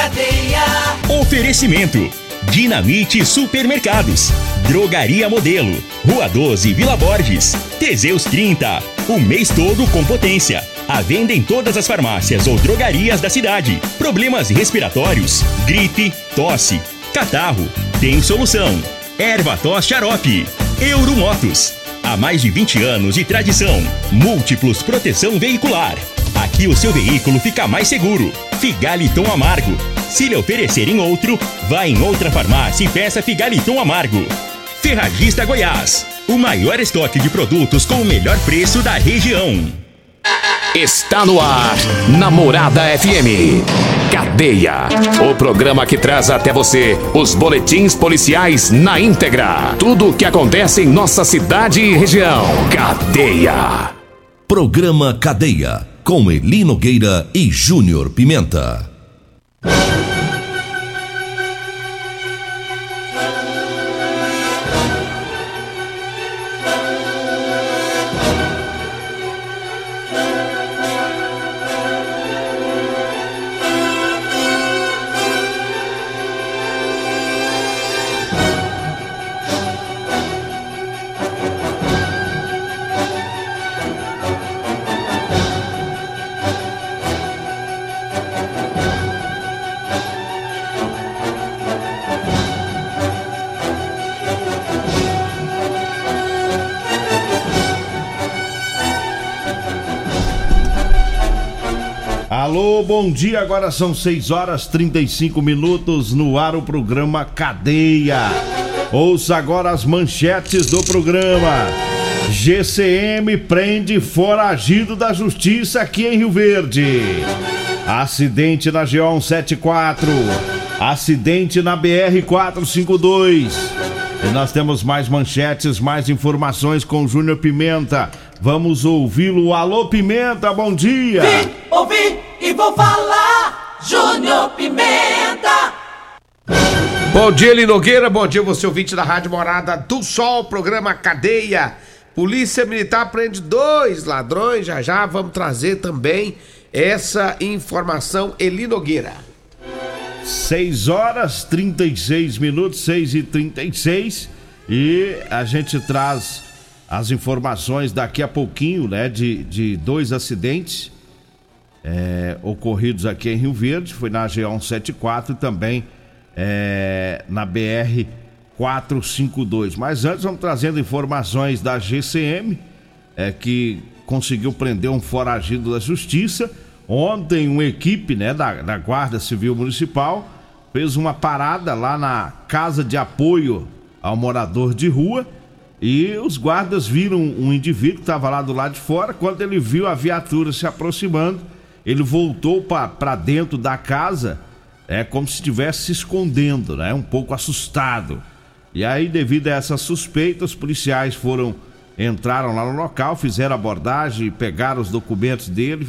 cadeia. Oferecimento. Dinamite Supermercados. Drogaria Modelo. Rua 12, Vila Borges. Teseus 30. O mês todo com potência. A venda em todas as farmácias ou drogarias da cidade. Problemas respiratórios, gripe, tosse, catarro. Tem solução. Erva tos xarope. Euromotos. Há mais de 20 anos de tradição. Múltiplos proteção veicular. Aqui o seu veículo fica mais seguro. Figaliton Amargo. Se lhe oferecerem outro, vá em outra farmácia e peça Figaliton Amargo. Ferragista Goiás. O maior estoque de produtos com o melhor preço da região. Está no ar, Namorada FM. Cadeia. O programa que traz até você os boletins policiais na íntegra. Tudo o que acontece em nossa cidade e região. Cadeia. Programa Cadeia. Com Eli Nogueira e Júnior Pimenta. Alô, bom dia. Agora são 6 horas 35 minutos no ar o programa Cadeia. Ouça agora as manchetes do programa. GCM prende foragido da justiça aqui em Rio Verde. Acidente na GO 174. Acidente na BR 452. E nós temos mais manchetes, mais informações com Júnior Pimenta. Vamos ouvi-lo. Alô, Pimenta, bom dia. Vim, ouvi e vou falar. Júnior Pimenta. Bom dia, Eli Nogueira. Bom dia, você ouvinte da Rádio Morada do Sol, programa Cadeia. Polícia Militar prende dois ladrões. Já já vamos trazer também essa informação, Eli Nogueira. 6 horas 36 minutos, 6 e 36 e a gente traz as informações daqui a pouquinho, né, de, de dois acidentes é, ocorridos aqui em Rio Verde, foi na G174 e também é, na BR 452. Mas antes vamos trazendo informações da GCM, é, que conseguiu prender um foragido da justiça. Ontem uma equipe né, da, da Guarda Civil Municipal fez uma parada lá na casa de apoio ao morador de rua e os guardas viram um indivíduo que estava lá do lado de fora. Quando ele viu a viatura se aproximando, ele voltou para dentro da casa, é como se estivesse se escondendo, né? Um pouco assustado. E aí, devido a essa suspeita, os policiais foram entraram lá no local, fizeram abordagem, pegaram os documentos dele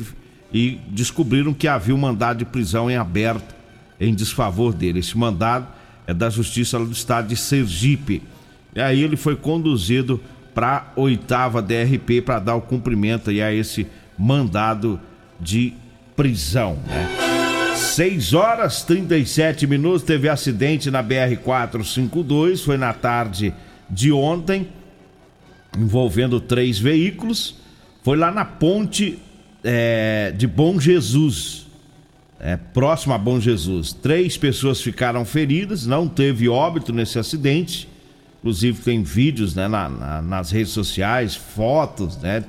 e descobriram que havia um mandado de prisão em aberto em desfavor dele. Esse mandado é da Justiça do Estado de Sergipe. E aí ele foi conduzido para oitava DRP para dar o cumprimento aí a esse mandado de prisão, né? 6 horas 37 minutos, teve acidente na BR 452, foi na tarde de ontem, envolvendo três veículos. Foi lá na ponte é, de Bom Jesus, é, próximo a Bom Jesus. Três pessoas ficaram feridas, não teve óbito nesse acidente. Inclusive tem vídeos né, na, na, nas redes sociais, fotos, né?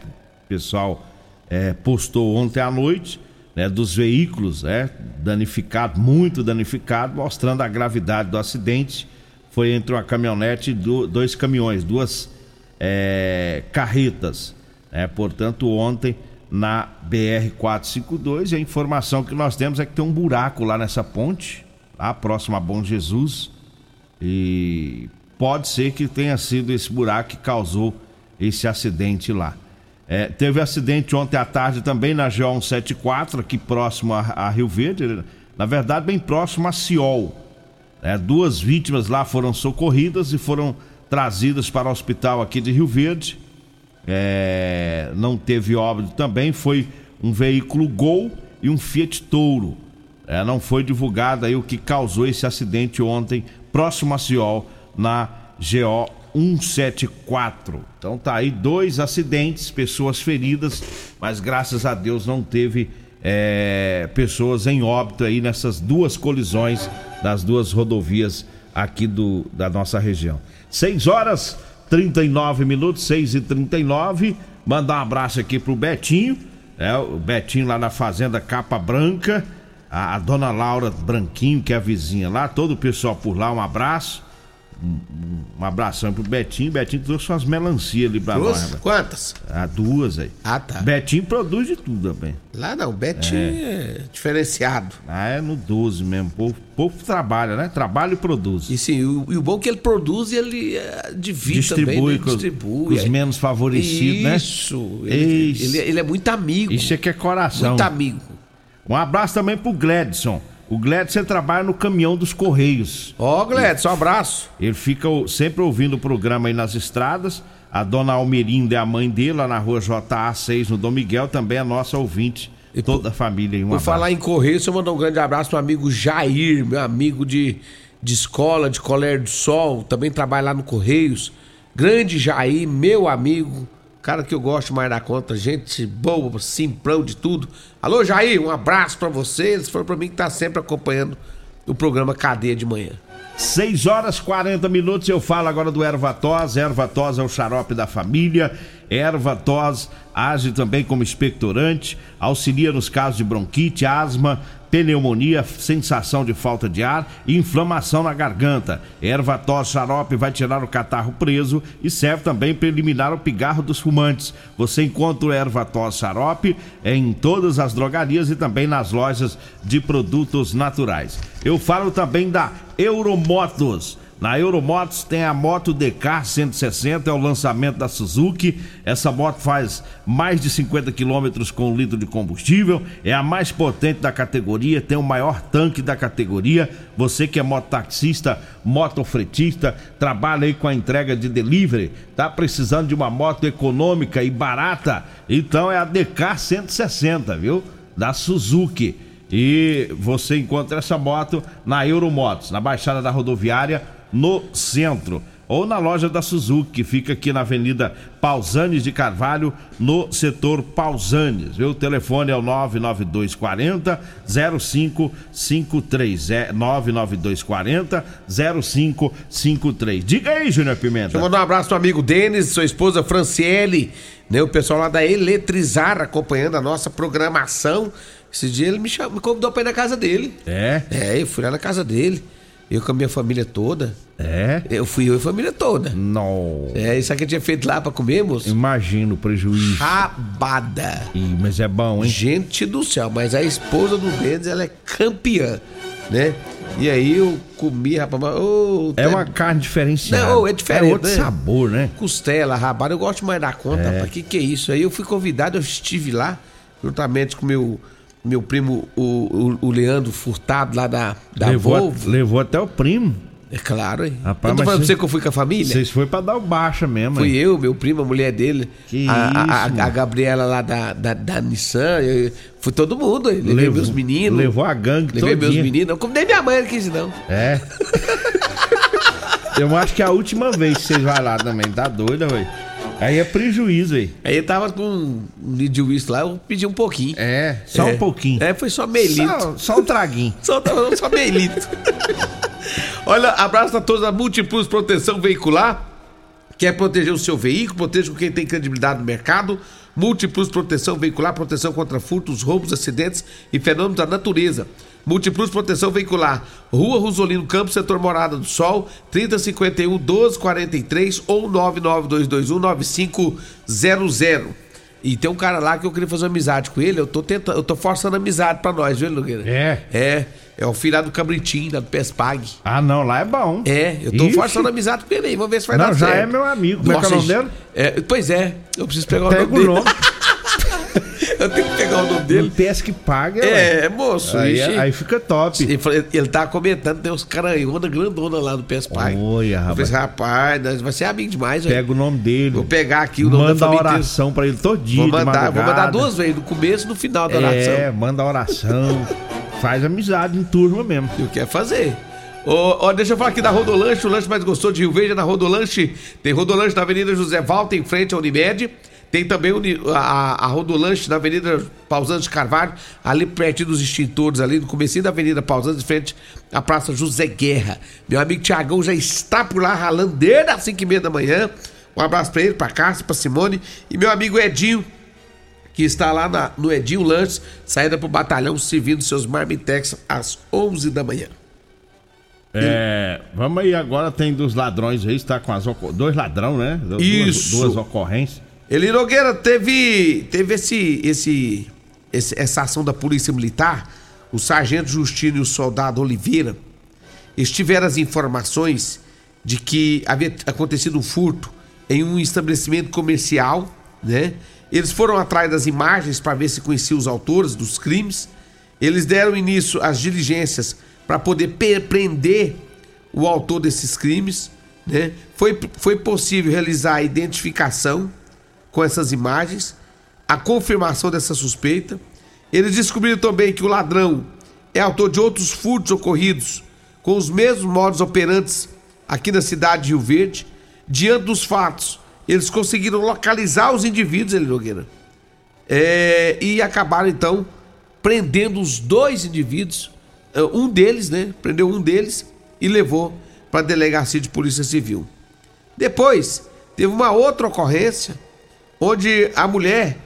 O pessoal é, postou ontem à noite né, dos veículos né, danificados, muito danificados, mostrando a gravidade do acidente. Foi entre uma caminhonete e do, dois caminhões, duas é, carretas. Né, portanto, ontem na BR-452, a informação que nós temos é que tem um buraco lá nessa ponte, lá próximo a Bom Jesus. E pode ser que tenha sido esse buraco que causou esse acidente lá. É, teve acidente ontem à tarde também na GO 174, aqui próximo a, a Rio Verde, na verdade, bem próximo a Ciol. É, duas vítimas lá foram socorridas e foram trazidas para o hospital aqui de Rio Verde. É, não teve óbito também, foi um veículo Gol e um Fiat Touro. É, não foi divulgado aí o que causou esse acidente ontem, próximo a Ciol, na GO 174. Então tá aí dois acidentes, pessoas feridas, mas graças a Deus não teve é, pessoas em óbito aí nessas duas colisões das duas rodovias aqui do, da nossa região. 6 horas 39 minutos, 6 e 39 Mandar um abraço aqui pro Betinho, é, o Betinho lá na Fazenda Capa Branca, a, a dona Laura Branquinho, que é a vizinha lá, todo o pessoal por lá, um abraço. Um abração pro Betinho. Betinho trouxe umas melancias ali pra Duas? nós. Quantas? Ah, duas aí. Ah, tá. Betinho produz de tudo também. Lá não, Betinho é, diferenciado. Ah, é no 12 mesmo. O povo, povo trabalha, né? Trabalha e produz. E sim, o, e o bom é que ele produz e ele é, divide Distribui também, né? com, os- distribui. com os é. menos favorecidos, né? Isso. Ele, Isso. ele, ele é muito amigo. Isso aqui é coração. Muito amigo. Um abraço também pro Gledson. O Gledson trabalha no caminhão dos Correios. Ó, Gledson, um abraço. Ele fica sempre ouvindo o programa aí nas estradas. A dona Almerinda é a mãe dele, lá na rua JA6, no Dom Miguel, também é nossa ouvinte. E Toda a família aí, um Por abraço. falar em Correio, eu mandar um grande abraço pro amigo Jair, meu amigo de, de escola, de Colégio do Sol, também trabalha lá no Correios. Grande Jair, meu amigo, cara que eu gosto mais da conta, gente boa, simplão de tudo. Alô, Jair, um abraço pra você. Eles foram pra mim que tá sempre acompanhando o programa Cadeia de Manhã. 6 horas 40 minutos, eu falo agora do Ervatos. Ervatos é o xarope da família. Ervatos age também como expectorante, auxilia nos casos de bronquite, asma, pneumonia, sensação de falta de ar e inflamação na garganta. Ervatos xarope vai tirar o catarro preso e serve também para eliminar o pigarro dos fumantes. Você encontra o Ervatos xarope em todas as drogarias e também nas lojas de produtos naturais. Eu falo também da Euromotos. Na Euromotos tem a moto DK 160, é o lançamento da Suzuki. Essa moto faz mais de 50 quilômetros com um litro de combustível, é a mais potente da categoria, tem o maior tanque da categoria. Você que é mototaxista, motofretista, trabalha aí com a entrega de delivery, tá precisando de uma moto econômica e barata? Então é a DK 160, viu? Da Suzuki. E você encontra essa moto na Euromotos, na Baixada da Rodoviária, no centro. Ou na loja da Suzuki, que fica aqui na Avenida Pausanes de Carvalho, no setor Pausanes. Viu? O telefone é o 99240 0553. É 99240 0553. Diga aí, Júnior Pimenta. Deixa eu mandar um abraço pro amigo Denis, sua esposa Franciele, né? O pessoal lá da Eletrizar acompanhando a nossa programação. Esse dia ele me, chamou, me convidou pra ir na casa dele. É? É, eu fui lá na casa dele. Eu com a minha família toda. É? Eu fui eu e a família toda. Não. É, isso aqui eu tinha feito lá pra comer, moço. Imagino o prejuízo. Rabada. Ih, mas é bom, hein? Gente do céu, mas a esposa do Denis, ela é campeã, né? E aí eu comi, rapaz, ô, É uma carne diferenciada. Não, é diferente, É outro né? sabor, né? Costela, rabada, eu gosto mais da conta, rapaz. Que que é isso? Aí eu fui convidado, eu estive lá, juntamente com meu meu primo, o, o, o Leandro Furtado, lá da, da levou, Volvo. levou até o primo. É claro, hein? Rapaz, eu tô falando pra cê- você que eu fui com a família? Vocês foi pra dar o baixa mesmo. Fui hein? eu, meu primo, a mulher dele. Que a, a- a- isso, a mano. Gabriela lá da, da, da Nissan. eu- Fui todo mundo. eu Levei Levou- meus meninos. levou a gangue Levei meus todinha. meninos. Como nem minha mãe não quis, não. É. Eu acho que é a última vez que vocês vão lá também. Tá doido, velho? Aí é prejuízo, aí. Aí eu tava com um litro de uísque lá, eu pedi um pouquinho. É, só É. um pouquinho. É, foi só meio litro. Só, só um traguinho. Só, só meio litro. Olha, abraço a todos da Multiplus Proteção Veicular. Quer proteger o seu veículo? Proteja com quem tem credibilidade no mercado. Múltiplos Proteção Veicular, proteção contra furtos, roubos, acidentes e fenômenos da natureza. Múltiplos Proteção Veicular, Rua Rosolino Campos, setor Morada do Sol, 3051 1243 ou 99221 9500. E tem um cara lá que eu queria fazer uma amizade com ele, eu tô tentando, eu tô forçando amizade pra nós, viu, Nogueira? É? É, é o filho lá do Cabritinho, lá do Pespag. Ah, não, lá é bom. É, eu tô Ixi. forçando amizade com ele aí, vamos ver se vai Não, dar já certo. é meu amigo. Como é que é o nome dele? é, pois é, eu preciso pegar o Pega nome o dele. nome. eu tenho que pegar o nome Ele dele. pesca que paga. ué. É, moço. Aí, aí fica top. Ele, ele tá comentando, tem uns caranhona grandona lá no Pespag. Olha, Eu rapaz. falei assim, rapaz, nós vai ser amigo demais, velho. Pega o nome dele. Vou pegar aqui o nome Manda da família inteira. oração pra ele todinho. Vou mandar, vou mandar duas vezes, no começo e no final da oração. É, manda a oração. faz amizade em turma mesmo. Eu quero fazer. Ó, ó, deixa eu falar aqui da Rodolanche, o lanche mais gostoso de Rio Verde é na Rodolanche. Tem Rodolanche na Avenida José Valta, em frente à Unimed. Tem também a, a Rodolanche na Avenida Pausantes Carvalho, ali perto dos extintores, ali no comecinho da Avenida Pausantes, frente à Praça José Guerra. Meu amigo Tiagão já está por lá ralando desde as 5 e meia da manhã. Um abraço pra ele, pra Cássio, pra Simone. E meu amigo Edinho, que está lá na- no Edinho Lanches, saída pro batalhão, servindo seus marmitex às 11 da manhã. É, vamos aí agora, tem dos ladrões aí, está com as dois ladrão, né? Isso. Duas, duas ocorrências. Eli Nogueira teve, teve esse, esse, esse- essa ação da Polícia Militar. O sargento Justino e o soldado Oliveira eles tiveram as informações de que havia acontecido um furto em um estabelecimento comercial, né? Eles foram atrás das imagens para ver se conheciam os autores dos crimes. Eles deram início às diligências para poder prender o autor desses crimes, né? Foi, foi possível realizar a identificação com essas imagens, a confirmação dessa suspeita. Eles descobriram também que o ladrão é autor de outros furtos ocorridos com os mesmos modos operantes aqui na cidade de Rio Verde. Diante dos fatos, eles conseguiram localizar os indivíduos, ele Nogueira, é, e acabaram então prendendo os dois indivíduos. eh, Um deles, né? Prendeu um deles e levou para a delegacia de polícia civil. Depois, teve uma outra ocorrência onde a mulher,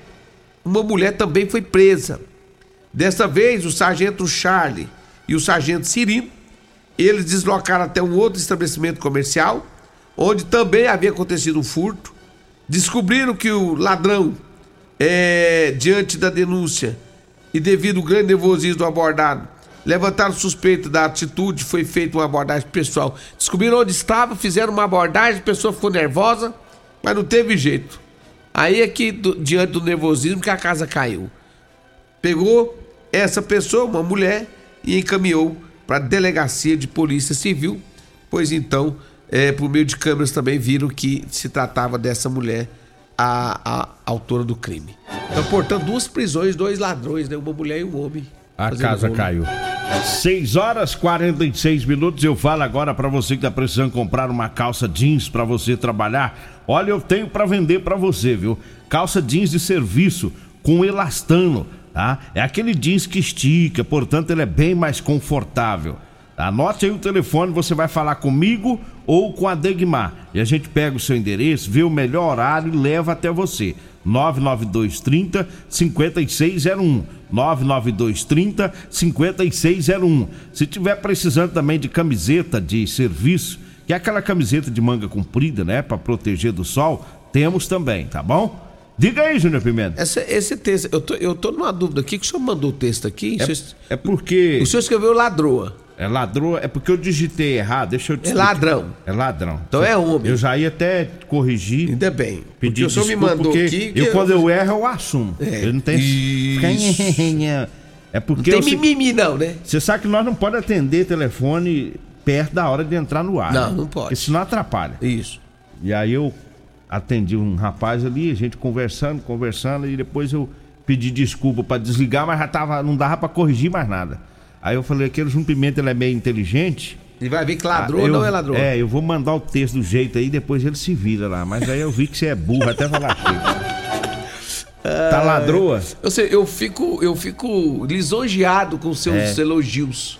uma mulher também foi presa. Dessa vez, o sargento Charlie e o sargento Cirino, eles deslocaram até um outro estabelecimento comercial, onde também havia acontecido um furto. Descobriram que o ladrão, é, diante da denúncia e devido ao grande nervosismo do abordado, levantaram suspeita da atitude, foi feita uma abordagem pessoal. Descobriram onde estava, fizeram uma abordagem, a pessoa ficou nervosa, mas não teve jeito. Aí é que, do- diante do nervosismo, que a casa caiu. Pegou essa pessoa, uma mulher, e encaminhou para a delegacia de polícia civil, pois então, é, por meio de câmeras também viram que se tratava dessa mulher, a, a autora do crime. Então, portanto, duas prisões, dois ladrões, né? Uma mulher e um homem. A casa rolo. caiu. 6 horas 46 minutos. Eu falo agora pra você que tá precisando comprar uma calça jeans pra você trabalhar. Olha, eu tenho pra vender pra você, viu? Calça jeans de serviço com elastano, tá? É aquele jeans que estica, portanto ele é bem mais confortável. Anote aí o telefone, você vai falar comigo ou com a Degmar. E a gente pega o seu endereço, vê o melhor horário e leva até você. 99230 5601. 99230 5601. Se tiver precisando também de camiseta de serviço, que é aquela camiseta de manga comprida, né, Pra proteger do sol, temos também, tá bom? Diga aí, Júnior Pimenta. Essa- esse texto, eu tô, eu tô numa dúvida aqui, que o senhor mandou o texto aqui? o senhor- É, é porque o senhor escreveu ladroa. É ladrão, é porque eu digitei errado, deixa eu te É explicar. ladrão. É ladrão. Então é homem. Eu já ia até corrigir. Ainda bem. Porque Pedir o senhor me mandou aqui. Eu, quando eu erro, eu assumo. É, Eu não tenho. É Não porque tem eu mimimi, não, né? você sabe que nós não podemos atender telefone perto da hora de entrar no ar. Não, né? não pode. Porque senão atrapalha. Isso. E aí eu atendi um rapaz ali, a gente conversando, conversando, e depois eu pedi desculpa pra desligar, mas já tava, não dava pra corrigir mais nada. Aí eu falei, aquele João Pimenta ele é meio inteligente. E vai ver que ladrão Ah, eu- não é ladrão. É, eu vou mandar o texto do jeito aí, depois ele se vira lá. Mas aí eu vi que você é burro, até falar aqui. Tá ladroa? Eu sei, eu fico, eu fico lisonjeado com seus elogios.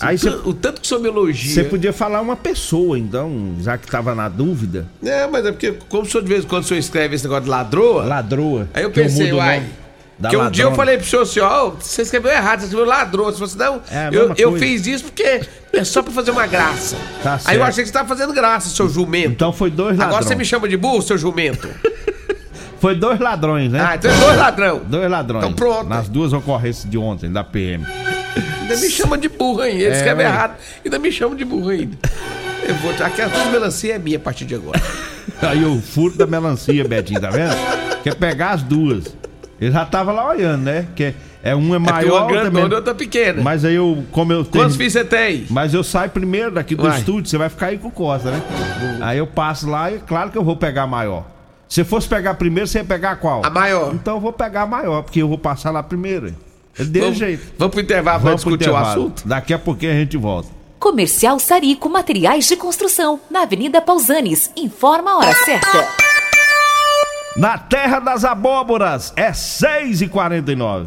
É. Aí o, cê- o tanto que o senhor me elogia. Você podia falar uma pessoa, então, já que tava na dúvida. É, mas é porque, como o senhor de vez em quando o senhor escreve esse negócio de ladroa, Ladroa. aí eu pensei, uai. Nome da Que um dia eu ladrona. falei pro senhor assim, ó, você escreveu errado, você escreveu ladroa. Você falou assim, não, É eu, eu fiz isso porque é só pra fazer uma graça. Tá aí eu achei que você tava fazendo graça, seu jumento. Então foi dois ladrões. Agora você me chama de burro, seu jumento. Foi dois ladrões, né? ah, então é dois ladrão. Dois ladrões. Então pronto. Nas duas ocorrências de ontem, da PM. Ainda me chama de burro ainda. Ele É, escreve ué. errado. Ainda me chama de burro ainda. Eu vou. Aquela duas melancia é minha a partir de agora. Aí o furto da melancia, Betinho, tá vendo? Quer pegar as duas. Ele já tava lá olhando, né? Que é um é É maior, uma grandona e outra pequena. Mas aí eu, como eu tenho. Quantos filhos você tem? Mas eu saio primeiro daqui do Uai. estúdio, você vai ficar aí com o Costa, né? Aí eu passo lá e claro que eu vou pegar a maior. Se fosse pegar primeiro, você ia pegar qual? A maior. Então eu vou pegar a maior, porque eu vou passar lá primeiro. Ele deu vamos, jeito. Vamos pro intervalo pro discutir o intervalo. assunto? Daqui a pouquinho a gente volta. Comercial Sarico Materiais de Construção, na Avenida Pausanes. Informa a hora certa. Na Terra das Abóboras é 6h49.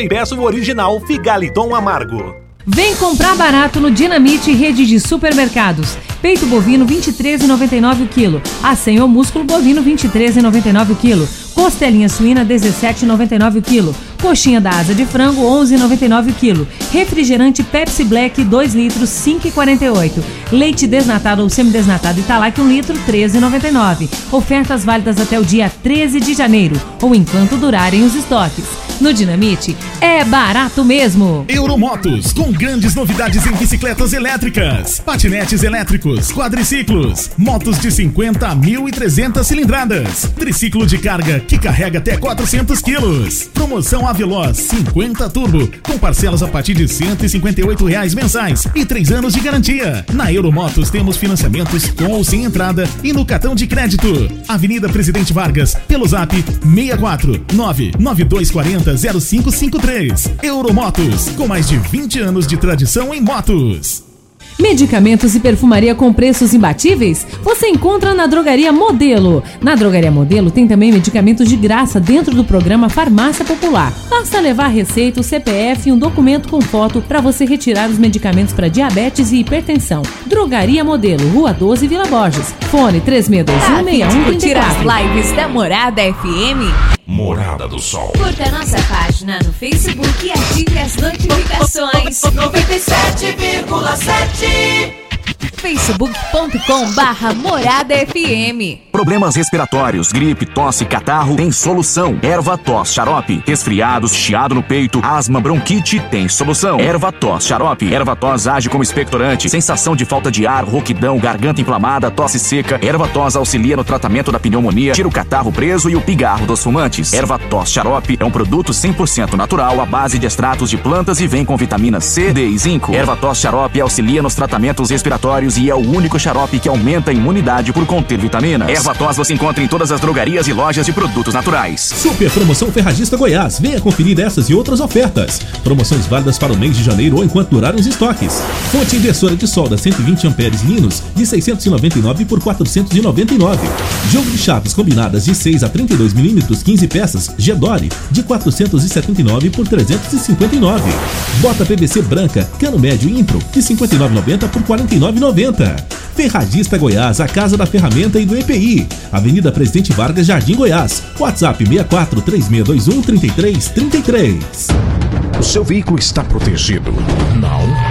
e peça o original Figaliton Amargo. Vem comprar barato no Dinamite Rede de Supermercados. Peito bovino 23,99 o quilo. Acém ou músculo bovino 23,99 o quilo. Costelinha suína 17,99 o quilo. Coxinha da asa de frango 11,99 o quilo. Refrigerante Pepsi Black 2 litros 5,48. Leite desnatado ou semidesnatado Italac 1 litro 13,99. Ofertas válidas até o dia 13 de janeiro ou enquanto durarem os estoques. No Dinamite é barato mesmo. Euromotos, com grandes novidades em bicicletas elétricas, patinetes elétricos, quadriciclos, motos de 50 a 1.300 cilindradas, triciclo de carga que carrega até 400 quilos. Promoção Aveloz 50 Turbo, com parcelas a partir de 158 reais mensais e 3 anos de garantia. Na Euromotos temos financiamentos com ou sem entrada e no cartão de crédito. Avenida Presidente Vargas, pelo zap 64 99240 0553. Euromotos, com mais de 20 anos de tradição em motos. Medicamentos e perfumaria com preços imbatíveis? Você encontra na Drogaria Modelo. Na Drogaria Modelo tem também medicamentos de graça dentro do programa Farmácia Popular. Basta levar receita, o CPF e um documento com foto para você retirar os medicamentos para diabetes e hipertensão. Drogaria Modelo, Rua 12, Vila Borges. Fone 3621 Curtir as lives da Morada FM? Morada do Sol. Curta nossa página no Facebook e ative as notificações. 97,7 Oeste facebook.com barra Morada FM. Problemas respiratórios, gripe, tosse, catarro, tem solução. Erva tos, xarope. Resfriados, chiado no peito, asma, bronquite, tem solução. Erva tos, xarope. Erva tos age como expectorante. Sensação de falta de ar, rouquidão, garganta inflamada, tosse seca. Erva tos auxilia no tratamento da pneumonia, tira o catarro preso e o pigarro dos fumantes. Erva tos, xarope é um produto 100% natural à base de extratos de plantas e vem com vitamina C, D e zinco. Erva tos, xarope auxilia nos tratamentos respiratórios e é o único xarope que aumenta a imunidade por conter vitaminas. Erva tos você encontra em todas as drogarias e lojas de produtos naturais. Super Promoção Ferragista Goiás. Venha conferir essas e outras ofertas. Promoções válidas para o mês de janeiro ou enquanto durarem os estoques. Fonte inversora de solda 120 amperes Linus de 699 por 499. Jogo de chaves combinadas de 6 a 32 milímetros 15 peças Gedore de 479 por 359. Bota PVC branca cano médio Impro de 59,90 por 49,90. Ferragista Goiás, a casa da ferramenta e do EPI. Avenida Presidente Vargas, Jardim Goiás. WhatsApp 64 3621 3333. O seu veículo está protegido? Não?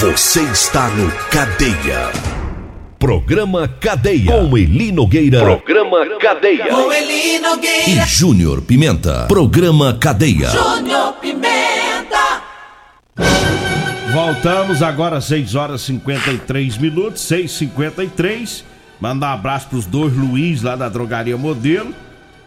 Você está no Cadeia. Programa Cadeia. Com Eli Nogueira. Programa Cadeia. Com Eli Nogueira. E Júnior Pimenta. Programa Cadeia. Júnior Pimenta. Voltamos agora, 6 horas e 53 minutos, 6h53. Mandar um abraço pros dois Luiz lá da Drogaria Modelo.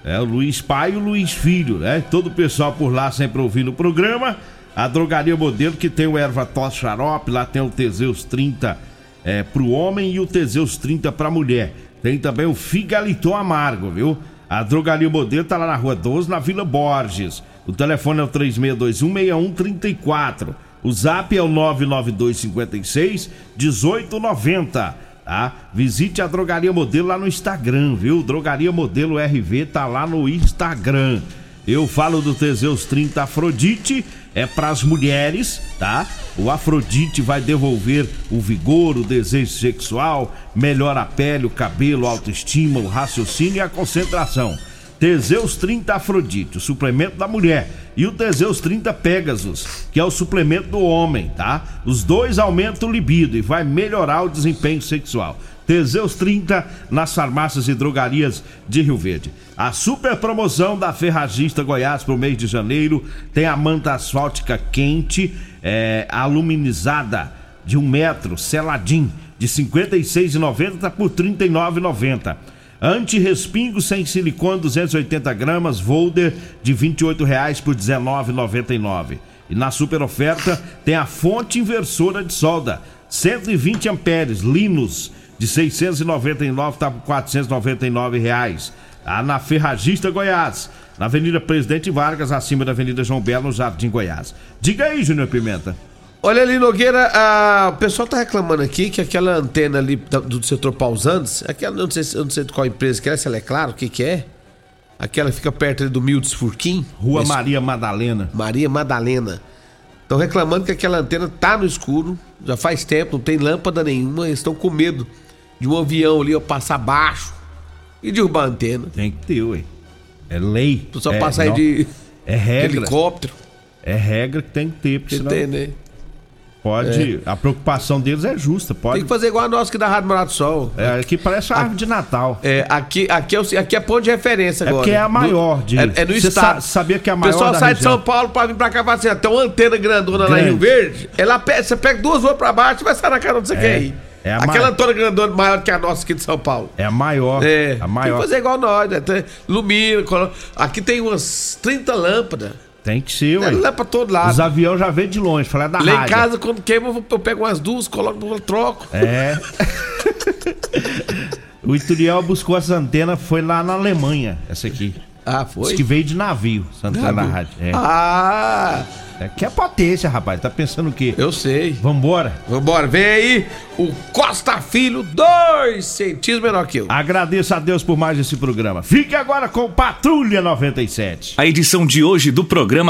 É, o Luiz pai e o Luiz filho, né? Todo o pessoal por lá sempre ouvindo o programa. A Drogaria Modelo, que tem o Erva Tos Xarope, lá tem o Teseus 30 é, pro homem e o Teseus 30 pra mulher. Tem também o Figaliton Amargo, viu? A Drogaria Modelo tá lá na Rua 12, na Vila Borges. O telefone é o 36216134. O zap é o 99256 1890, tá? Visite a Drogaria Modelo lá no Instagram, viu? Drogaria Modelo RV tá lá no Instagram. Eu falo do Teseus 30 Afrodite, é para as mulheres, tá? O Afrodite vai devolver o vigor, o desejo sexual, melhora a pele, o cabelo, a autoestima, o raciocínio e a concentração. Teseus 30 Afrodite, o suplemento da mulher, e o Teseus 30 Pegasus, que é o suplemento do homem, tá? Os dois aumentam o libido e vai melhorar o desempenho sexual. Teseus 30 nas farmácias e drogarias de Rio Verde. A super promoção da Ferragista Goiás para o mês de janeiro tem a manta asfáltica quente, é, aluminizada de um metro, seladinho, de R$ 56,90 por R$ 39,90. Anti-respingo sem silicone 280 gramas, Volder de 28 reais por R$ 19,99. E na super oferta tem a fonte inversora de solda, 120 amperes, Linus de 699 tá por 499 reais. Tá na Ferragista Goiás, na Avenida Presidente Vargas, acima da Avenida João Belo, no Jardim Goiás. Diga aí, Júnior Pimenta. Olha ali, Nogueira, a... o pessoal tá reclamando aqui que aquela antena ali do setor Pausantes, aquela, eu não sei, eu não sei de qual empresa que é, se ela é claro, o que que é? Aquela que fica perto ali do Mildes Furquim. Rua. Maria Madalena. Maria Madalena. Estão reclamando que aquela antena tá no escuro, já faz tempo, não tem lâmpada nenhuma, eles estão com medo de um avião ali, ó, passar baixo e derrubar a antena. Tem que ter, ué. É lei. Só é, passar aí de, é regra. helicóptero. É regra que tem que ter, porque senão... Tem, né? Pode. É. A preocupação deles é justa. Pode. Tem que fazer igual a nossa aqui da Rádio Morado Sol. É, aqui parece uma árvore de Natal. É, aqui, aqui, é, aqui é ponto de referência agora. É porque é a maior. De, é, é no estado. Sa sabia que é a maior. O pessoal sai região. de São Paulo pra vir pra cá e fala assim: tem uma antena grandona Grande. lá em Rio Verde. Ela, você pega duas ruas pra baixo e vai sair na cara onde você é. quer ir. É Aquela antena grandona maior que a nossa aqui de São Paulo. É a maior. É. A maior. Tem que fazer igual nós, né? Tem, ilumina. Aqui tem umas 30 lâmpadas. Tem que ser, ué. Não é pra todo lado. Os aviões já vêm de longe, falar da Lá rádio. em casa, quando queima, eu pego umas duas, coloco, troco. É. o Ituriel buscou essa antena, foi lá na Alemanha, essa aqui. Ah, foi? Diz que veio de navio, essa antena da rádio. É. Ah! É que é potência, rapaz. Tá pensando o quê? Eu sei. Vambora? Vambora. Vem aí o Costa Filho, dois centímetros menor que eu. Agradeço a Deus por mais esse programa. Fique agora com Patrulha 97. A edição de hoje do programa